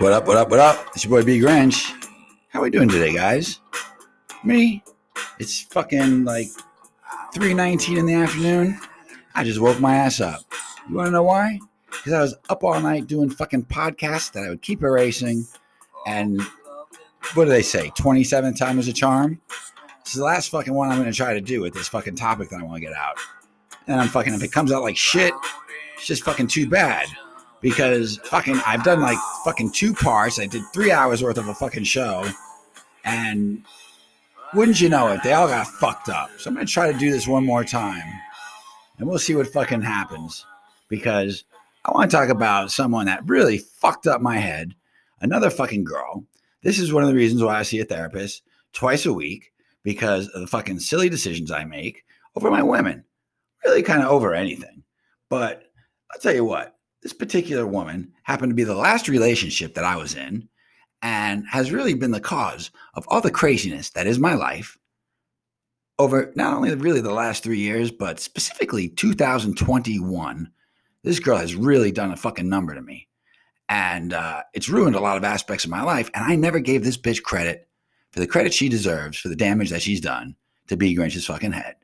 What up, what up, what up? It's your boy B Grinch. How we doing today, guys? Me? It's fucking like 3.19 in the afternoon. I just woke my ass up. You wanna know why? Because I was up all night doing fucking podcasts that I would keep erasing. And what do they say? 27th time is a charm? This is the last fucking one I'm gonna try to do with this fucking topic that I wanna get out. And I'm fucking, if it comes out like shit, it's just fucking too bad because fucking I've done like fucking two parts. I did three hours worth of a fucking show, and wouldn't you know it, they all got fucked up. So I'm gonna try to do this one more time, and we'll see what fucking happens. Because I want to talk about someone that really fucked up my head. Another fucking girl. This is one of the reasons why I see a therapist twice a week because of the fucking silly decisions I make over my women. Really, kind of over anything. But I'll tell you what, this particular woman happened to be the last relationship that I was in and has really been the cause of all the craziness that is my life over not only really the last three years, but specifically 2021. This girl has really done a fucking number to me. And uh, it's ruined a lot of aspects of my life. And I never gave this bitch credit for the credit she deserves for the damage that she's done to B Grinch's fucking head.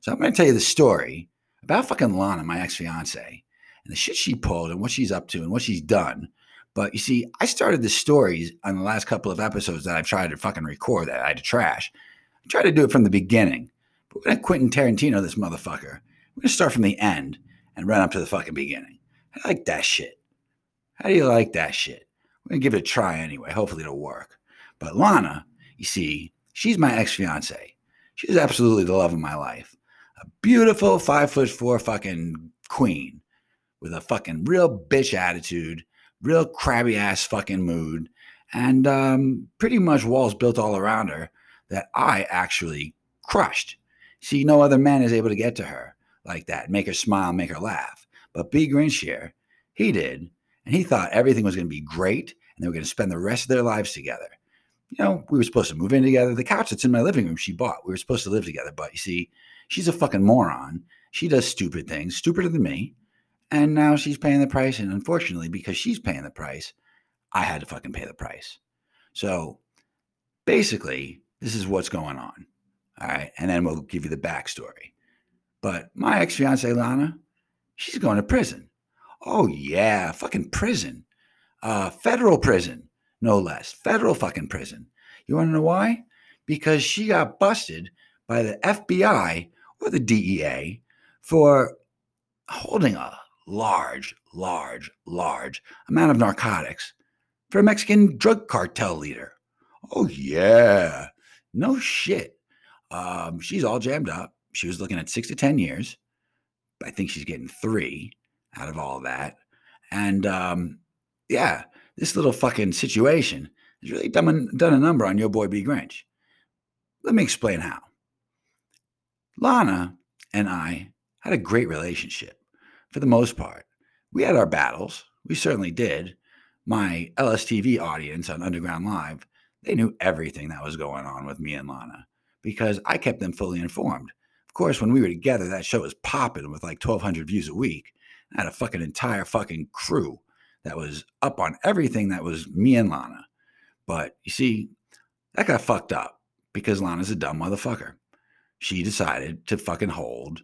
So I'm going to tell you the story about fucking Lana, my ex fiance and the shit she pulled and what she's up to and what she's done. But you see, I started the stories on the last couple of episodes that I've tried to fucking record that I had to trash. I tried to do it from the beginning. But we're gonna Quentin Tarantino this motherfucker. We're gonna start from the end and run up to the fucking beginning. I like that shit. How do you like that shit? We're gonna give it a try anyway. Hopefully it'll work. But Lana, you see, she's my ex-fiance. She's absolutely the love of my life. A beautiful five foot four fucking queen with a fucking real bitch attitude, real crabby ass fucking mood, and um, pretty much walls built all around her that I actually crushed. See, no other man is able to get to her like that, make her smile, make her laugh. But B. Grinch here, he did, and he thought everything was going to be great, and they were going to spend the rest of their lives together. You know, we were supposed to move in together. The couch that's in my living room, she bought. We were supposed to live together, but you see, she's a fucking moron. She does stupid things, stupider than me. And now she's paying the price. And unfortunately, because she's paying the price, I had to fucking pay the price. So basically, this is what's going on. All right. And then we'll give you the backstory. But my ex fiance, Lana, she's going to prison. Oh, yeah. Fucking prison. Uh, federal prison, no less. Federal fucking prison. You want to know why? Because she got busted by the FBI or the DEA for holding a large, large, large amount of narcotics for a Mexican drug cartel leader. Oh, yeah. No shit. Um, she's all jammed up. She was looking at six to 10 years. I think she's getting three out of all that. And um, yeah, this little fucking situation has really done, done a number on your boy B. Grinch. Let me explain how. Lana and I had a great relationship for the most part. We had our battles. We certainly did. My LSTV audience on Underground Live, they knew everything that was going on with me and Lana because I kept them fully informed. Of course, when we were together, that show was popping with like 1,200 views a week. I had a fucking entire fucking crew that was up on everything that was me and Lana. But you see, that got fucked up because Lana's a dumb motherfucker. She decided to fucking hold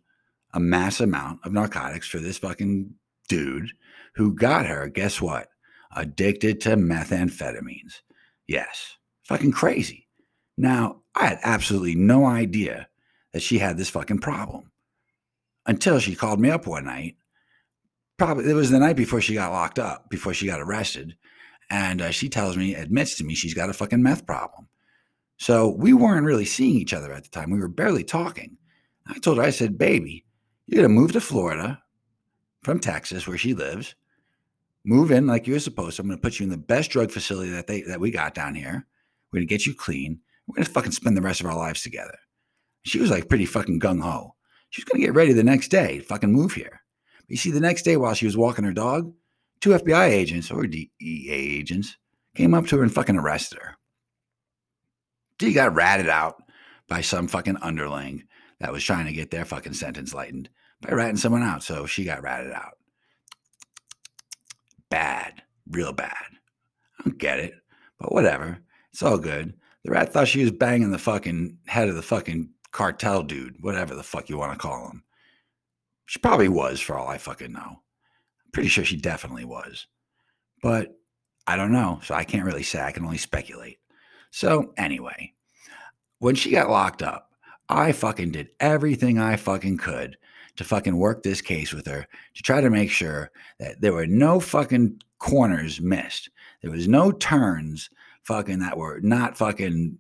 a mass amount of narcotics for this fucking dude who got her, guess what? Addicted to methamphetamines. Yes, fucking crazy. Now, I had absolutely no idea that she had this fucking problem until she called me up one night. Probably it was the night before she got locked up, before she got arrested. And uh, she tells me, admits to me, she's got a fucking meth problem. So we weren't really seeing each other at the time. We were barely talking. I told her, I said, baby, you're going to move to Florida from Texas, where she lives. Move in like you're supposed to. I'm going to put you in the best drug facility that they that we got down here. We're going to get you clean. We're going to fucking spend the rest of our lives together. She was like pretty fucking gung ho. She was going to get ready the next day, fucking move here. But you see, the next day while she was walking her dog, two FBI agents or DEA agents came up to her and fucking arrested her. She got ratted out by some fucking underling that was trying to get their fucking sentence lightened by ratting someone out. So she got ratted out. Bad, real bad. I don't get it, but whatever. It's all good. The rat thought she was banging the fucking head of the fucking cartel dude, whatever the fuck you want to call him. She probably was, for all I fucking know. Pretty sure she definitely was. But I don't know, so I can't really say. I can only speculate. So, anyway, when she got locked up, I fucking did everything I fucking could to fucking work this case with her to try to make sure that there were no fucking corners missed. There was no turns fucking that were not fucking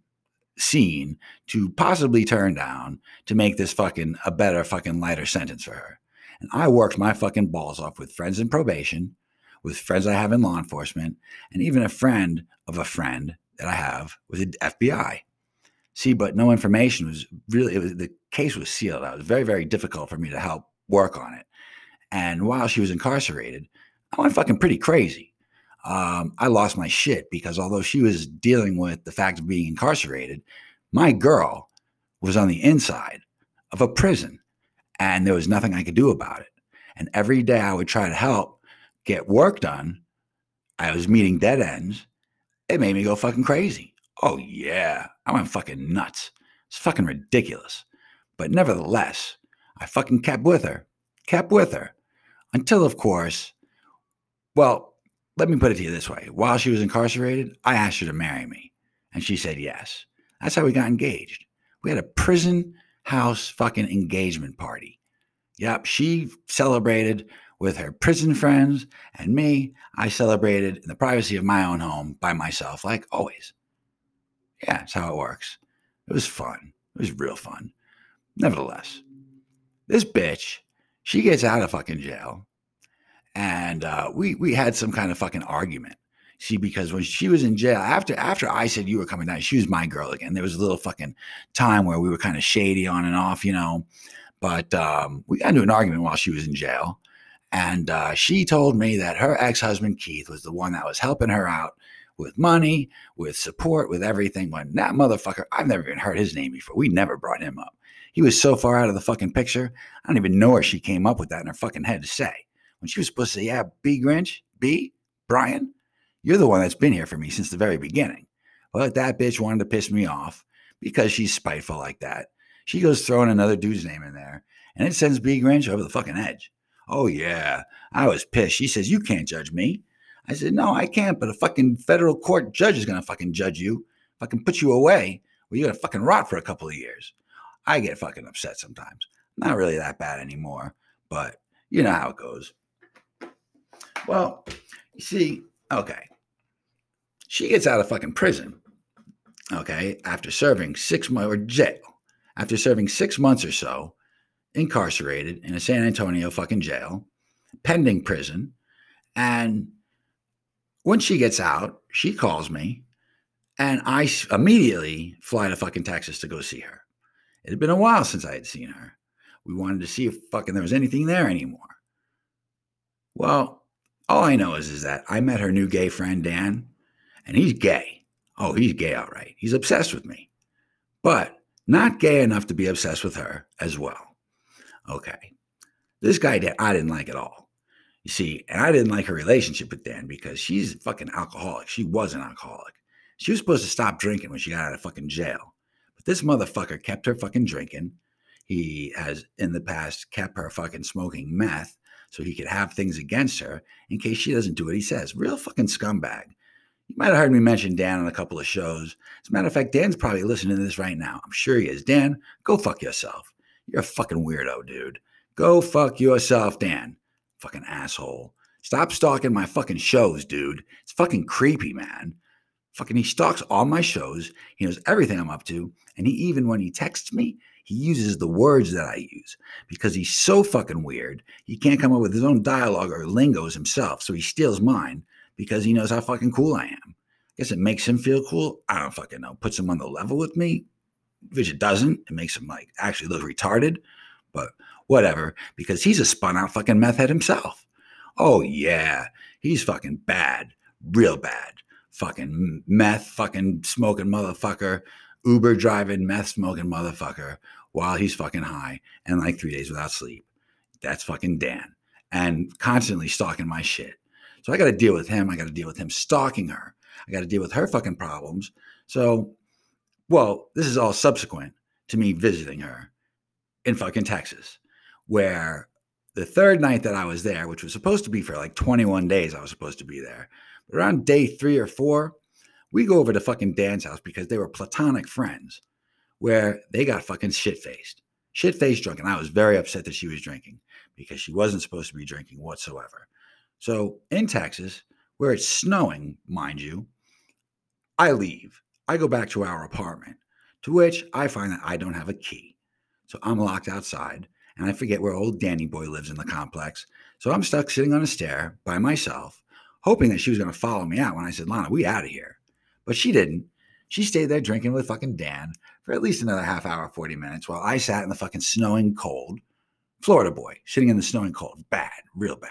seen to possibly turn down to make this fucking a better fucking lighter sentence for her. And I worked my fucking balls off with friends in probation, with friends I have in law enforcement, and even a friend of a friend that I have with the FBI. See, but no information was really, was, the case was sealed. It was very, very difficult for me to help work on it. And while she was incarcerated, I went fucking pretty crazy. Um, I lost my shit because although she was dealing with the fact of being incarcerated, my girl was on the inside of a prison and there was nothing I could do about it. And every day I would try to help get work done. I was meeting dead ends. It made me go fucking crazy. Oh, yeah. I went fucking nuts. It's fucking ridiculous. But nevertheless, I fucking kept with her, kept with her until, of course, well, let me put it to you this way. While she was incarcerated, I asked her to marry me, and she said yes. That's how we got engaged. We had a prison house fucking engagement party. Yep, she celebrated with her prison friends, and me, I celebrated in the privacy of my own home by myself, like always. Yeah, that's how it works. It was fun. It was real fun. Nevertheless, this bitch, she gets out of fucking jail. And uh, we we had some kind of fucking argument. See, because when she was in jail, after after I said you were coming down, she was my girl again. There was a little fucking time where we were kind of shady on and off, you know. But um, we got into an argument while she was in jail. And uh, she told me that her ex husband, Keith, was the one that was helping her out with money, with support, with everything. When that motherfucker, I've never even heard his name before. We never brought him up. He was so far out of the fucking picture. I don't even know where she came up with that in her fucking head to say. When she was supposed to say, yeah, B Grinch, B, Brian, you're the one that's been here for me since the very beginning. But that bitch wanted to piss me off because she's spiteful like that. She goes throwing another dude's name in there, and it sends B Grinch over the fucking edge. Oh, yeah. I was pissed. She says, You can't judge me. I said, no, I can't, but a fucking federal court judge is going to fucking judge you. Can put you away, well, you're going to fucking rot for a couple of years. I get fucking upset sometimes. Not really that bad anymore, but you know how it goes. Well, you see, okay. She gets out of fucking prison, okay, after serving six months or jail, after serving six months or so incarcerated in a San Antonio fucking jail, pending prison. And when she gets out, she calls me and I immediately fly to fucking Texas to go see her. It had been a while since I had seen her. We wanted to see if fucking there was anything there anymore. Well, all I know is, is that I met her new gay friend, Dan, and he's gay. Oh, he's gay, all right. He's obsessed with me, but not gay enough to be obsessed with her as well. Okay. This guy, I didn't like at all. You see, and I didn't like her relationship with Dan because she's a fucking alcoholic. She was an alcoholic. She was supposed to stop drinking when she got out of fucking jail. But this motherfucker kept her fucking drinking. He has in the past kept her fucking smoking meth so he could have things against her in case she doesn't do what he says. Real fucking scumbag. You might have heard me mention Dan on a couple of shows. As a matter of fact, Dan's probably listening to this right now. I'm sure he is. Dan, go fuck yourself. You're a fucking weirdo, dude. Go fuck yourself, Dan. Fucking asshole. Stop stalking my fucking shows, dude. It's fucking creepy, man. Fucking, he stalks all my shows. He knows everything I'm up to. And he even, when he texts me, he uses the words that I use because he's so fucking weird. He can't come up with his own dialogue or lingos himself. So he steals mine because he knows how fucking cool I am. I guess it makes him feel cool. I don't fucking know. Puts him on the level with me. Which it doesn't. It makes him like actually look retarded. But whatever, because he's a spun out fucking meth head himself. Oh, yeah, he's fucking bad, real bad. Fucking meth, fucking smoking motherfucker, Uber driving, meth smoking motherfucker while he's fucking high and like three days without sleep. That's fucking Dan and constantly stalking my shit. So I got to deal with him. I got to deal with him stalking her. I got to deal with her fucking problems. So, well, this is all subsequent to me visiting her in fucking Texas, where the third night that I was there, which was supposed to be for like 21 days, I was supposed to be there. But around day three or four, we go over to fucking Dan's house because they were platonic friends where they got fucking shit faced. Shit faced drunk. And I was very upset that she was drinking because she wasn't supposed to be drinking whatsoever. So in Texas, where it's snowing, mind you, I leave. I go back to our apartment, to which I find that I don't have a key. So I'm locked outside and I forget where old Danny boy lives in the complex. So I'm stuck sitting on a stair by myself, hoping that she was going to follow me out when I said, Lana, we out of here. But she didn't. She stayed there drinking with fucking Dan for at least another half hour, 40 minutes while I sat in the fucking snowing cold. Florida boy sitting in the snowing cold. Bad, real bad.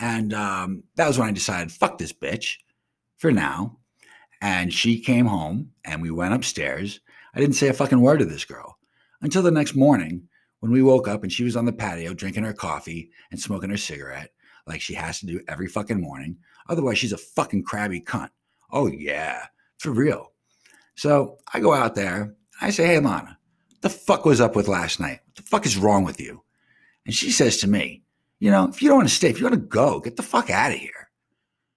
And um, that was when I decided, fuck this bitch for now. And she came home and we went upstairs. I didn't say a fucking word to this girl until the next morning when we woke up and she was on the patio drinking her coffee and smoking her cigarette like she has to do every fucking morning. Otherwise, she's a fucking crabby cunt. Oh, yeah, for real. So I go out there. I say, Hey, Lana, the fuck was up with last night? What the fuck is wrong with you? And she says to me, You know, if you don't want to stay, if you want to go, get the fuck out of here.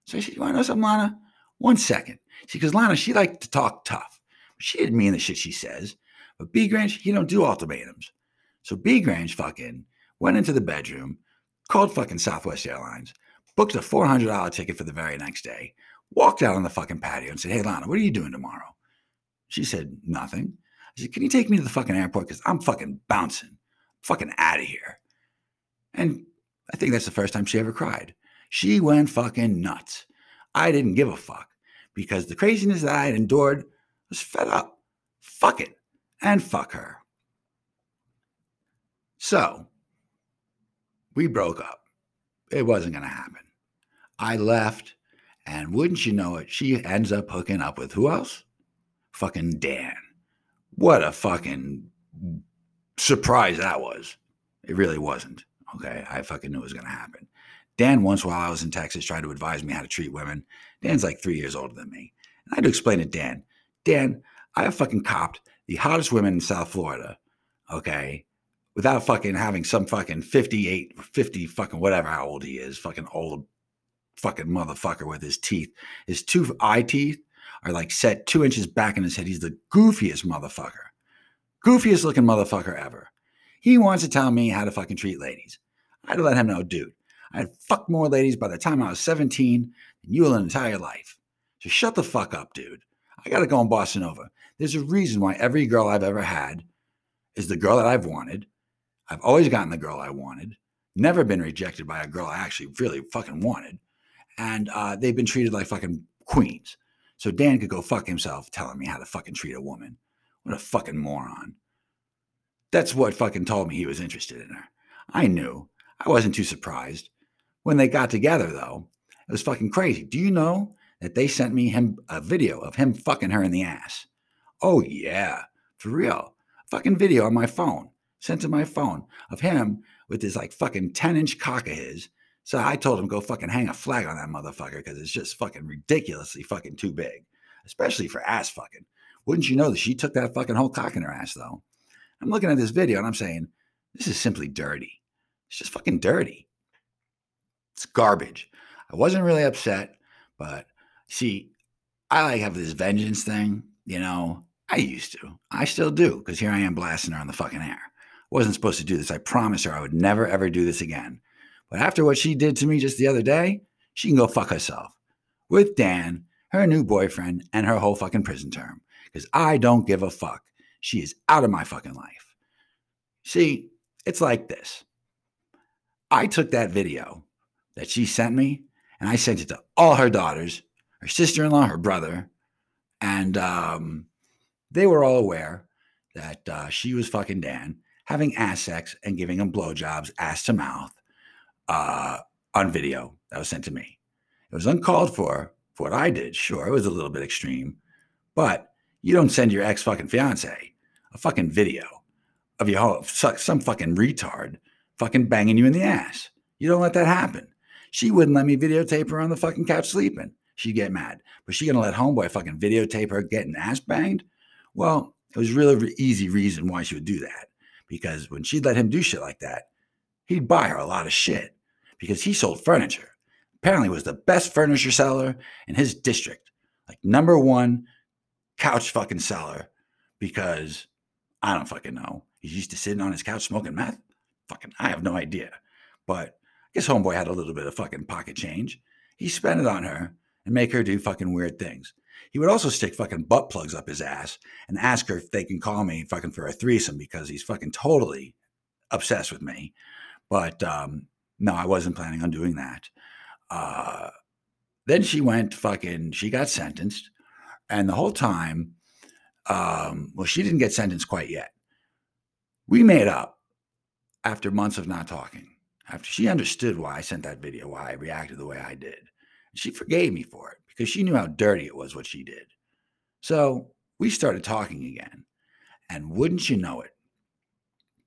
So I said, You want to know something, Lana? One second. She goes, Lana, she liked to talk tough. She didn't mean the shit she says. But B Grinch, he don't do ultimatums. So B Grinch fucking went into the bedroom, called fucking Southwest Airlines, booked a $400 ticket for the very next day, walked out on the fucking patio and said, Hey, Lana, what are you doing tomorrow? She said, Nothing. I said, Can you take me to the fucking airport? Because I'm fucking bouncing, fucking out of here. And I think that's the first time she ever cried. She went fucking nuts. I didn't give a fuck because the craziness that I had endured was fed up. Fuck it. And fuck her. So we broke up. It wasn't going to happen. I left, and wouldn't you know it, she ends up hooking up with who else? Fucking Dan. What a fucking surprise that was. It really wasn't. Okay. I fucking knew it was going to happen. Dan, once while I was in Texas, tried to advise me how to treat women. Dan's like three years older than me. And I had to explain to Dan, Dan, I have fucking copped the hottest women in South Florida. Okay. Without fucking having some fucking 58, 50 fucking whatever how old he is, fucking old fucking motherfucker with his teeth. His two eye teeth are like set two inches back in his head. He's the goofiest motherfucker. Goofiest looking motherfucker ever. He wants to tell me how to fucking treat ladies. I had to let him know, dude, I had fucked more ladies by the time I was 17 than you will an entire life. So shut the fuck up, dude. I gotta go on Bossa Nova. There's a reason why every girl I've ever had is the girl that I've wanted. I've always gotten the girl I wanted. Never been rejected by a girl I actually really fucking wanted. And uh, they've been treated like fucking queens. So Dan could go fuck himself telling me how to fucking treat a woman. What a fucking moron. That's what fucking told me he was interested in her. I knew. I wasn't too surprised. When they got together, though, it was fucking crazy. Do you know that they sent me him a video of him fucking her in the ass? Oh yeah, for real. Fucking video on my phone. Sent to my phone of him with his like fucking 10 inch cock of his so I told him go fucking hang a flag on that motherfucker because it's just fucking ridiculously fucking too big, especially for ass fucking. Wouldn't you know that she took that fucking whole cock in her ass though? I'm looking at this video and I'm saying, this is simply dirty. It's just fucking dirty. It's garbage. I wasn't really upset, but see, I like have this vengeance thing, you know. I used to. I still do, because here I am blasting her on the fucking air. Wasn't supposed to do this. I promised her I would never ever do this again. But after what she did to me just the other day, she can go fuck herself with Dan, her new boyfriend, and her whole fucking prison term. Because I don't give a fuck. She is out of my fucking life. See, it's like this. I took that video that she sent me and I sent it to all her daughters, her sister in law, her brother, and um, they were all aware that uh, she was fucking Dan, having ass sex and giving him blowjobs, ass to mouth uh, on video that was sent to me. It was uncalled for for what I did. Sure, it was a little bit extreme, but you don't send your ex fucking fiance a fucking video of your some fucking retard fucking banging you in the ass. You don't let that happen. She wouldn't let me videotape her on the fucking couch sleeping. she'd get mad. But she gonna let homeboy fucking videotape her getting ass banged? Well, it was really easy reason why she would do that. Because when she'd let him do shit like that, he'd buy her a lot of shit because he sold furniture. Apparently was the best furniture seller in his district. Like number one couch fucking seller because I don't fucking know. He's used to sitting on his couch smoking meth. Fucking, I have no idea. But I guess homeboy had a little bit of fucking pocket change. He spent it on her and make her do fucking weird things. He would also stick fucking butt plugs up his ass and ask her if they can call me fucking for a threesome because he's fucking totally obsessed with me. But um, no, I wasn't planning on doing that. Uh, then she went fucking, she got sentenced. And the whole time, um, well, she didn't get sentenced quite yet. We made up after months of not talking. After she understood why I sent that video, why I reacted the way I did. She forgave me for it because she knew how dirty it was what she did. So we started talking again. And wouldn't you know it,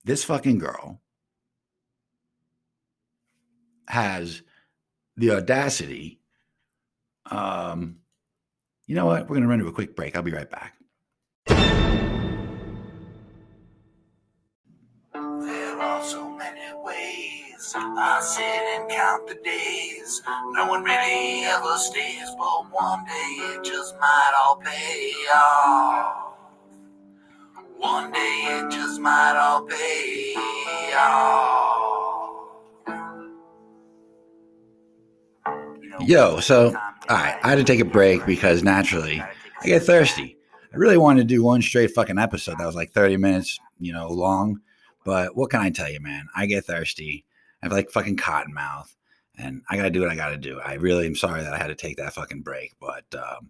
this fucking girl has the audacity. Um, you know what? We're going to run to a quick break. I'll be right back. I sit and count the days. No one really ever stays, but one day it just might all pay off. One day it just might all pay off. Yo, so, all right, I had to take a break because naturally I get thirsty. I really wanted to do one straight fucking episode that was like 30 minutes, you know, long. But what can I tell you, man? I get thirsty. I have like fucking cotton mouth and I got to do what I got to do. I really am sorry that I had to take that fucking break, but um,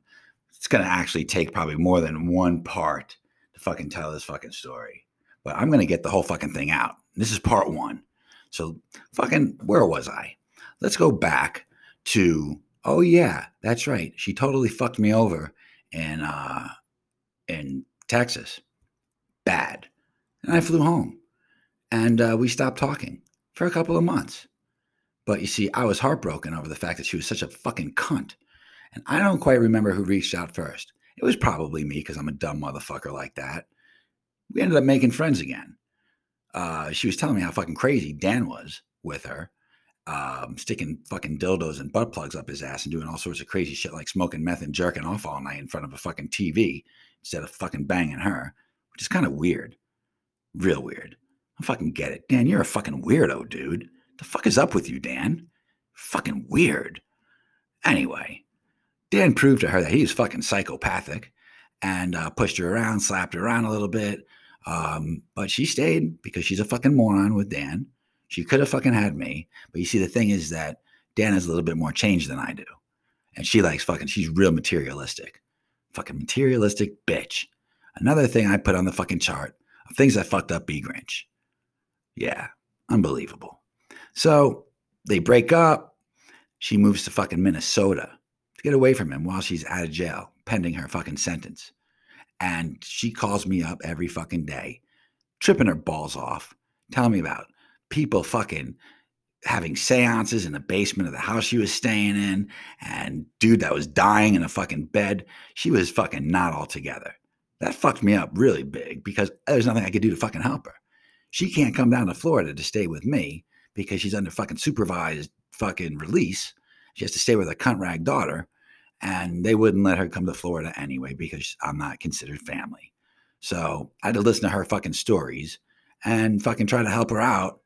it's to actually take probably more than one part to fucking tell this fucking story. But I'm to get the whole fucking thing out. This is part one. So, fucking, where was I? Let's go back to, oh, yeah, that's right. She totally fucked me over in, uh, in Texas. Bad. And I flew home and uh, we stopped talking for a couple of months. But you see, I was heartbroken over the fact that she was such a fucking cunt. And I don't quite remember who reached out first. It was probably me because I'm a dumb motherfucker like that. We ended up making friends again. Uh, she was telling me how fucking crazy Dan was with her, um, sticking fucking dildos and butt plugs up his ass and doing all sorts of crazy shit like smoking meth and jerking off all night in front of a fucking TV instead of fucking banging her, which is kind of weird. Real weird. I fucking get it. Dan, you're a fucking weirdo, dude. The fuck is up with you, Dan? Fucking weird. Anyway, Dan proved to her that he was fucking psychopathic and uh, pushed her around, slapped her around a little bit. Um, but she stayed because she's a fucking moron with Dan. She could have fucking had me. But you see, the thing is that Dan has a little bit more change than I do. And she likes fucking, she's real materialistic. Fucking materialistic bitch. Another thing I put on the fucking chart of things I fucked up B Grinch. Yeah, unbelievable. So they break up. She moves to fucking Minnesota to get away from him while she's out of jail, pending her fucking sentence. And she calls me up every fucking day, tripping her balls off, telling me about people fucking having seances in the basement of the house she was staying in, and dude that was dying in a fucking bed. She was fucking not all together. That fucked me up really big because there's nothing I could do to fucking help her. She can't come down to Florida to stay with me because she's under fucking supervised fucking release. She has to stay with a cunt rag daughter, and they wouldn't let her come to Florida anyway because I'm not considered family. So I had to listen to her fucking stories and fucking try to help her out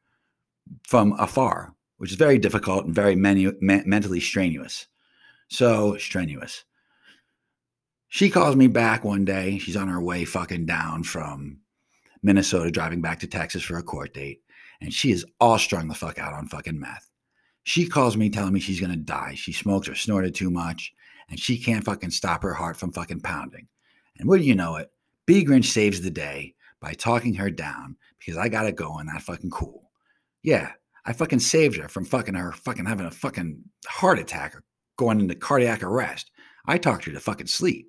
from afar, which is very difficult and very menu- me- mentally strenuous. So strenuous. She calls me back one day. She's on her way fucking down from Minnesota, driving back to Texas for a court date, and she is all strung the fuck out on fucking meth. She calls me telling me she's gonna die. She smoked or snorted too much, and she can't fucking stop her heart from fucking pounding. And wouldn't you know it, B Grinch saves the day by talking her down because I gotta go and that fucking cool. Yeah, I fucking saved her from fucking her fucking having a fucking heart attack or going into cardiac arrest. I talked her to fucking sleep.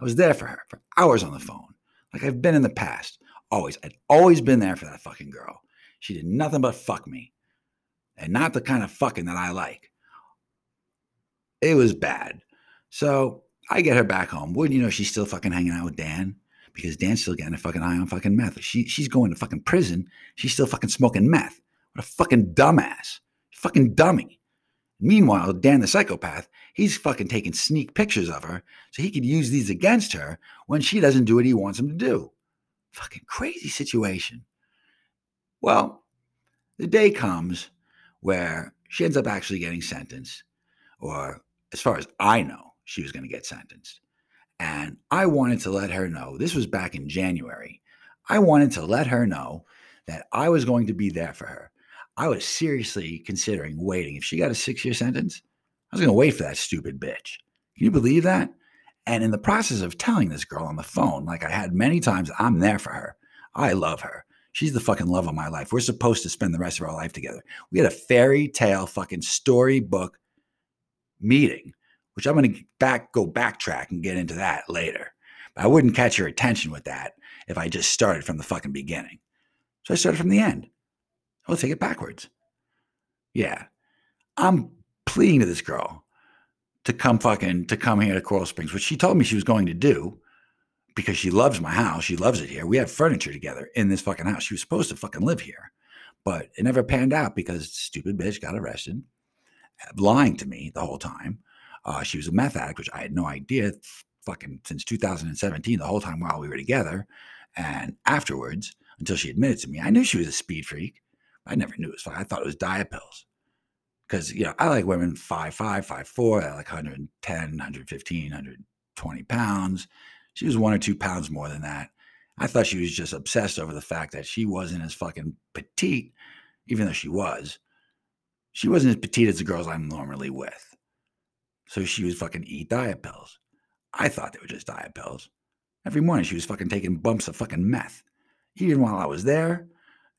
I was there for her for hours on the phone, like I've been in the past. Always. I'd always been there for that fucking girl. She did nothing but fuck me. And not the kind of fucking that I like. It was bad. So I get her back home. Wouldn't you know she's still fucking hanging out with Dan? Because Dan's still getting a fucking eye on fucking meth. She, she's going to fucking prison. She's still fucking smoking meth. What a fucking dumbass. Fucking dummy. Meanwhile, Dan the psychopath, he's fucking taking sneak pictures of her so he could use these against her when she doesn't do what he wants him to do. Fucking crazy situation. Well, the day comes where she ends up actually getting sentenced, or as far as I know, she was going to get sentenced. And I wanted to let her know this was back in January. I wanted to let her know that I was going to be there for her. I was seriously considering waiting. If she got a six year sentence, I was going to wait for that stupid bitch. Can you believe that? And in the process of telling this girl on the phone, like I had many times, I'm there for her. I love her. She's the fucking love of my life. We're supposed to spend the rest of our life together. We had a fairy tale fucking storybook meeting, which I'm going to back go backtrack and get into that later. But I wouldn't catch your attention with that if I just started from the fucking beginning. So I started from the end. I'll take it backwards. Yeah. I'm pleading to this girl to come fucking to come here to Coral Springs, which she told me she was going to do because she loves my house. She loves it here. We have furniture together in this fucking house. She was supposed to fucking live here, but it never panned out because stupid bitch got arrested, lying to me the whole time. Uh, she was a meth addict, which I had no idea. Fucking since 2017, the whole time while we were together, and afterwards, until she admitted to me, I knew she was a speed freak. I never knew it was. I thought it was diet pills. Because, you know, I like women 5'5, 5'4, I like 110, 115, 120 pounds. She was one or two pounds more than that. I thought she was just obsessed over the fact that she wasn't as fucking petite, even though she was. She wasn't as petite as the girls I'm normally with. So she was fucking eat diet pills. I thought they were just diet pills. Every morning she was fucking taking bumps of fucking meth. Even while I was there,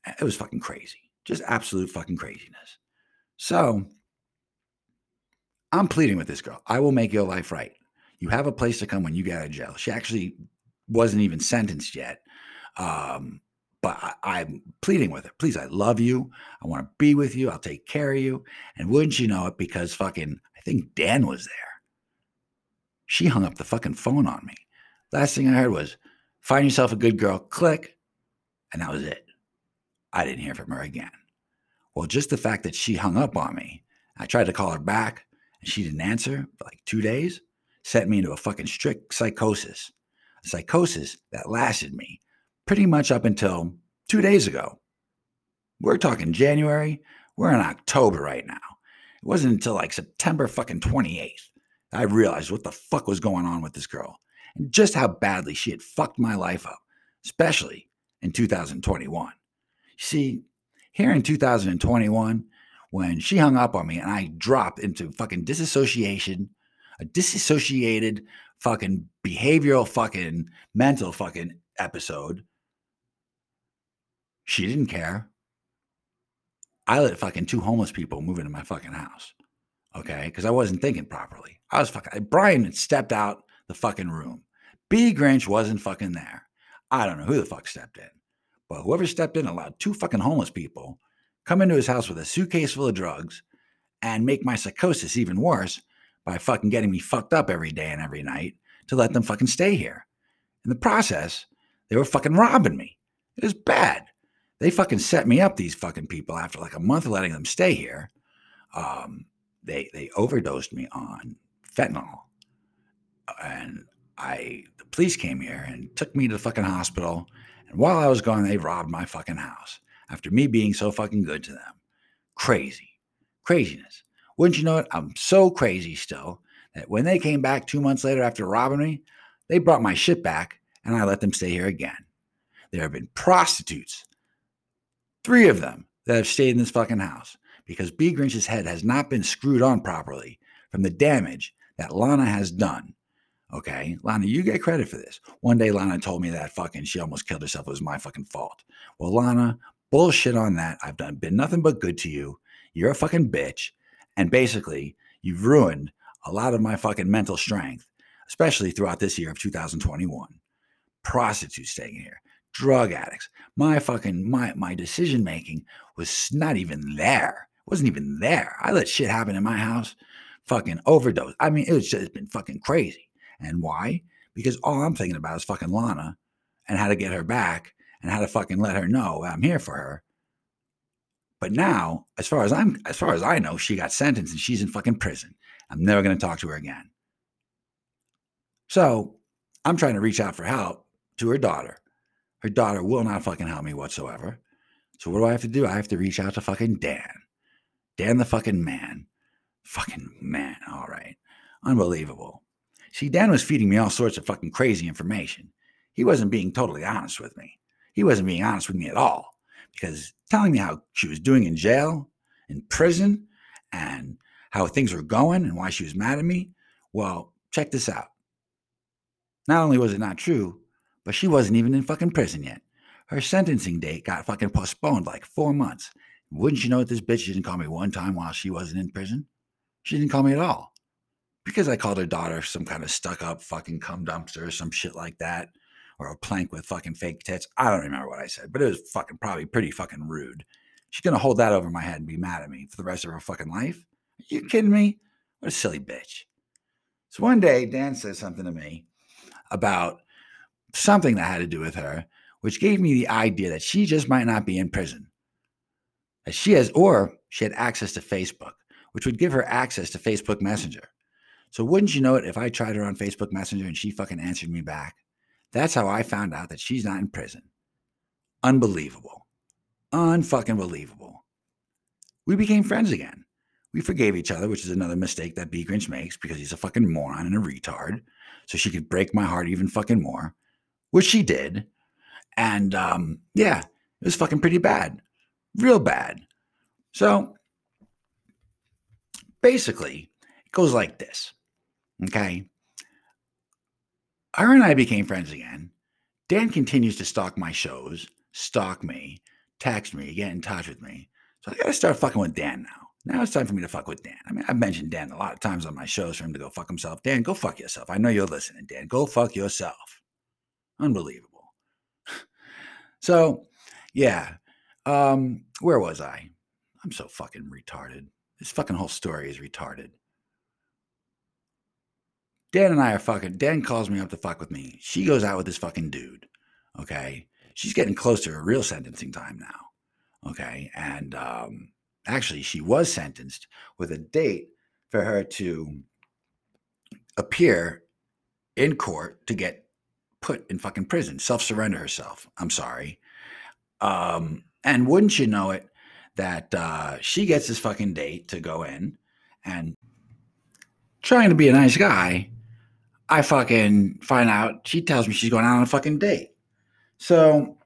it was fucking crazy. Just absolute fucking craziness. So I'm pleading with this girl. I will make your life right. You have a place to come when you get out of jail. She actually wasn't even sentenced yet. Um, but I, am pleading with her. Please, I love you. I want to be with you. I'll take care of you. And wouldn't you know it, because fucking, I think Dan was there. She hung up the fucking phone on me. Last thing I heard was, find yourself a good girl, click. And that was it. I didn't hear from her again. Well, just the fact that she hung up on me, I tried to call her back and she didn't answer for like two days, sent me into a fucking strict psychosis. A psychosis that lasted me pretty much up until two days ago. We're talking January. We're in October right now. It wasn't until like September fucking 28th I realized what the fuck was going on with this girl and just how badly she had fucked my life up, especially in 2021. See, here in 2021, when she hung up on me and I dropped into fucking disassociation, a disassociated fucking behavioral fucking mental fucking episode, she didn't care. I let fucking two homeless people move into my fucking house. Okay. Cause I wasn't thinking properly. I was fucking, Brian had stepped out the fucking room. B Grinch wasn't fucking there. I don't know who the fuck stepped in. But whoever stepped in allowed two fucking homeless people come into his house with a suitcase full of drugs and make my psychosis even worse by fucking getting me fucked up every day and every night to let them fucking stay here. In the process, they were fucking robbing me. It was bad. They fucking set me up, these fucking people, after like a month of letting them stay here. Um, they they overdosed me on fentanyl. And I the police came here and took me to the fucking hospital and while I was gone, they robbed my fucking house after me being so fucking good to them. Crazy. Craziness. Wouldn't you know it? I'm so crazy still that when they came back two months later after robbing me, they brought my shit back and I let them stay here again. There have been prostitutes, three of them, that have stayed in this fucking house because B. Grinch's head has not been screwed on properly from the damage that Lana has done Okay, Lana, you get credit for this. One day, Lana told me that fucking she almost killed herself. It was my fucking fault. Well, Lana, bullshit on that. I've done been nothing but good to you. You're a fucking bitch, and basically, you've ruined a lot of my fucking mental strength, especially throughout this year of 2021. Prostitutes staying here, drug addicts. My fucking my my decision making was not even there. It wasn't even there. I let shit happen in my house fucking overdose. I mean, it was just been fucking crazy. And why? Because all I'm thinking about is fucking Lana and how to get her back and how to fucking let her know I'm here for her. But now, as far as I'm as far as I know, she got sentenced and she's in fucking prison. I'm never gonna talk to her again. So I'm trying to reach out for help to her daughter. Her daughter will not fucking help me whatsoever. So what do I have to do? I have to reach out to fucking Dan. Dan the fucking man. Fucking man. All right. Unbelievable. See, Dan was feeding me all sorts of fucking crazy information. He wasn't being totally honest with me. He wasn't being honest with me at all because telling me how she was doing in jail, in prison, and how things were going and why she was mad at me. Well, check this out. Not only was it not true, but she wasn't even in fucking prison yet. Her sentencing date got fucking postponed like four months. Wouldn't you know that this bitch didn't call me one time while she wasn't in prison? She didn't call me at all. Because I called her daughter some kind of stuck up fucking cum dumpster or some shit like that. Or a plank with fucking fake tits. I don't remember what I said, but it was fucking probably pretty fucking rude. She's gonna hold that over my head and be mad at me for the rest of her fucking life? Are you kidding me? What a silly bitch. So one day, Dan says something to me about something that had to do with her, which gave me the idea that she just might not be in prison. That she has, or she had access to Facebook, which would give her access to Facebook Messenger. So wouldn't you know it if I tried her on Facebook Messenger and she fucking answered me back? That's how I found out that she's not in prison. Unbelievable. Unfucking believable. We became friends again. We forgave each other, which is another mistake that B Grinch makes because he's a fucking moron and a retard. So she could break my heart even fucking more, which she did. And um, yeah, it was fucking pretty bad. Real bad. So basically, it goes like this. Okay. Her and I became friends again. Dan continues to stalk my shows, stalk me, text me, get in touch with me. So I got to start fucking with Dan now. Now it's time for me to fuck with Dan. I mean, I've mentioned Dan a lot of times on my shows for him to go fuck himself. Dan, go fuck yourself. I know you're listening, Dan. Go fuck yourself. Unbelievable. so, yeah. Um, where was I? I'm so fucking retarded. This fucking whole story is retarded. Dan and I are fucking. Dan calls me up to fuck with me. She goes out with this fucking dude. Okay. She's getting close to her real sentencing time now. Okay. And um, actually, she was sentenced with a date for her to appear in court to get put in fucking prison, self surrender herself. I'm sorry. Um, and wouldn't you know it, that uh, she gets this fucking date to go in and trying to be a nice guy I fucking find out she tells me she's going out on a fucking date. So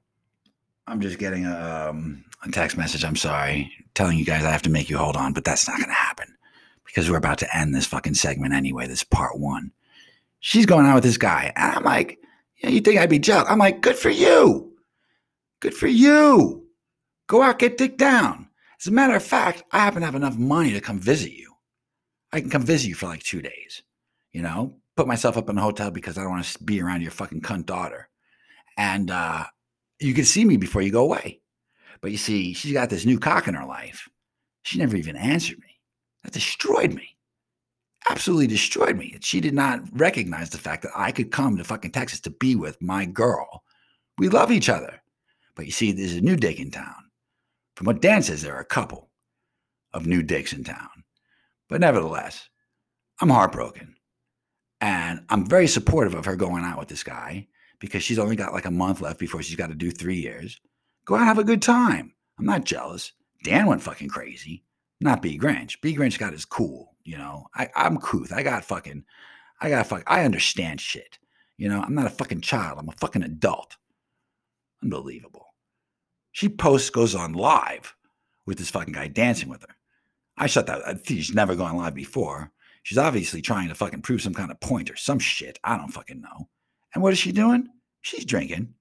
I'm just getting a, um, a text message. I'm sorry, telling you guys I have to make you hold on, but that's not going to happen because we're about to end this fucking segment anyway. This part one. She's going out with this guy, and I'm like, yeah, you think I'd be jealous? I'm like, good for you. Good for you. Go out, get dick down. As a matter of fact, I happen to have enough money to come visit you. I can come visit you for like two days. You know, put myself up in a hotel because I don't want to be around your fucking cunt daughter. And uh, you can see me before you go away. But you see, she's got this new cock in her life. She never even answered me. That destroyed me. Absolutely destroyed me. She did not recognize the fact that I could come to fucking Texas to be with my girl. We love each other. But you see, there's a new dick in town. From what Dan says, there are a couple of new dicks in town. But nevertheless, I'm heartbroken. And I'm very supportive of her going out with this guy because she's only got like a month left before she's got to do three years. Go out have a good time. I'm not jealous. Dan went fucking crazy. Not B Grinch. B Grinch got his cool. You know, I, I'm couth. I got fucking, I got fuck. I understand shit. You know, I'm not a fucking child. I'm a fucking adult. Unbelievable. She posts, goes on live with this fucking guy dancing with her. I shut that. She's never gone live before. She's obviously trying to fucking prove some kind of point or some shit. I don't fucking know. And what is she doing? She's drinking.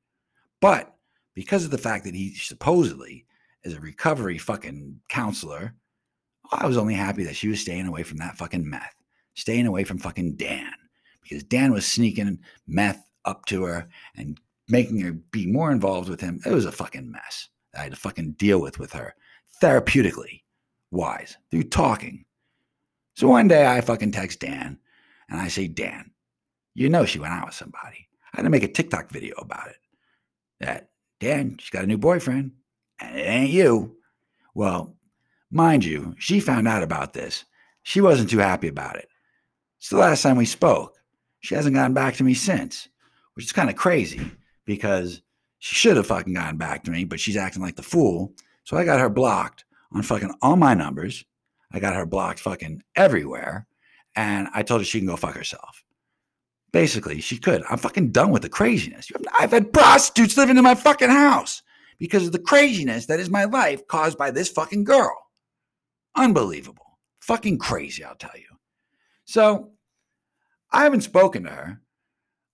But because of the fact that he supposedly is a recovery fucking counselor, I was only happy that she was staying away from that fucking meth, staying away from fucking Dan, because Dan was sneaking meth up to her and making her be more involved with him. It was a fucking mess I had to fucking deal with with her therapeutically wise through talking So one day I fucking text Dan and I say, Dan, you know she went out with somebody. I had to make a TikTok video about it. That, Dan, she's got a new boyfriend and it ain't you. Well, mind you, she found out about this. She wasn't too happy about it. It's the last time we spoke. She hasn't gotten back to me since, which is kind of crazy because she should have fucking gotten back to me, but she's acting like the fool. So I got her blocked on fucking all my numbers. I got her blocked fucking everywhere. And I told her she can go fuck herself. Basically, she could. I'm fucking done with the craziness. I've had prostitutes living in my fucking house because of the craziness that is my life caused by this fucking girl. Unbelievable. Fucking crazy, I'll tell you. So I haven't spoken to her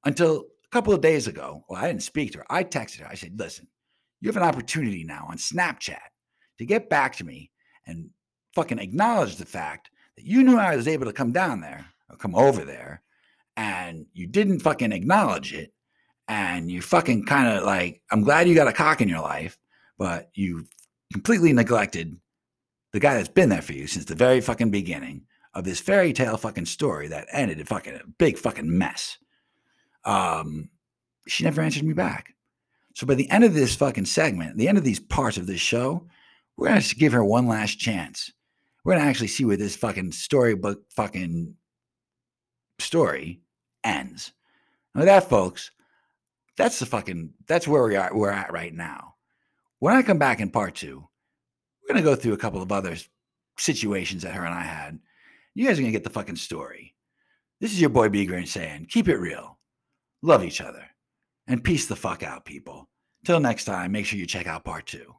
until a couple of days ago. Well, I didn't speak to her. I texted her. I said, listen, you have an opportunity now on Snapchat to get back to me and fucking acknowledge the fact that you knew I was able to come down there or come over there and you didn't fucking acknowledge it. And you fucking kind of like, I'm glad you got a cock in your life, but you completely neglected the guy that's been there for you since the very fucking beginning of this fairy tale fucking story that ended in fucking a big fucking mess. Um, she never answered me back. So by the end of this fucking segment, the end of these parts of this show, we're gonna give her one last chance. We're gonna actually see where this fucking storybook fucking story ends. Now that, folks, that's the fucking that's where we are we're at right now. When I come back in part two, we're gonna go through a couple of other situations that her and I had you guys are to get the fucking story. This is your boy B Grinch saying, keep it real, love each other, and peace the fuck out, people. Till next time, make sure you check out part two.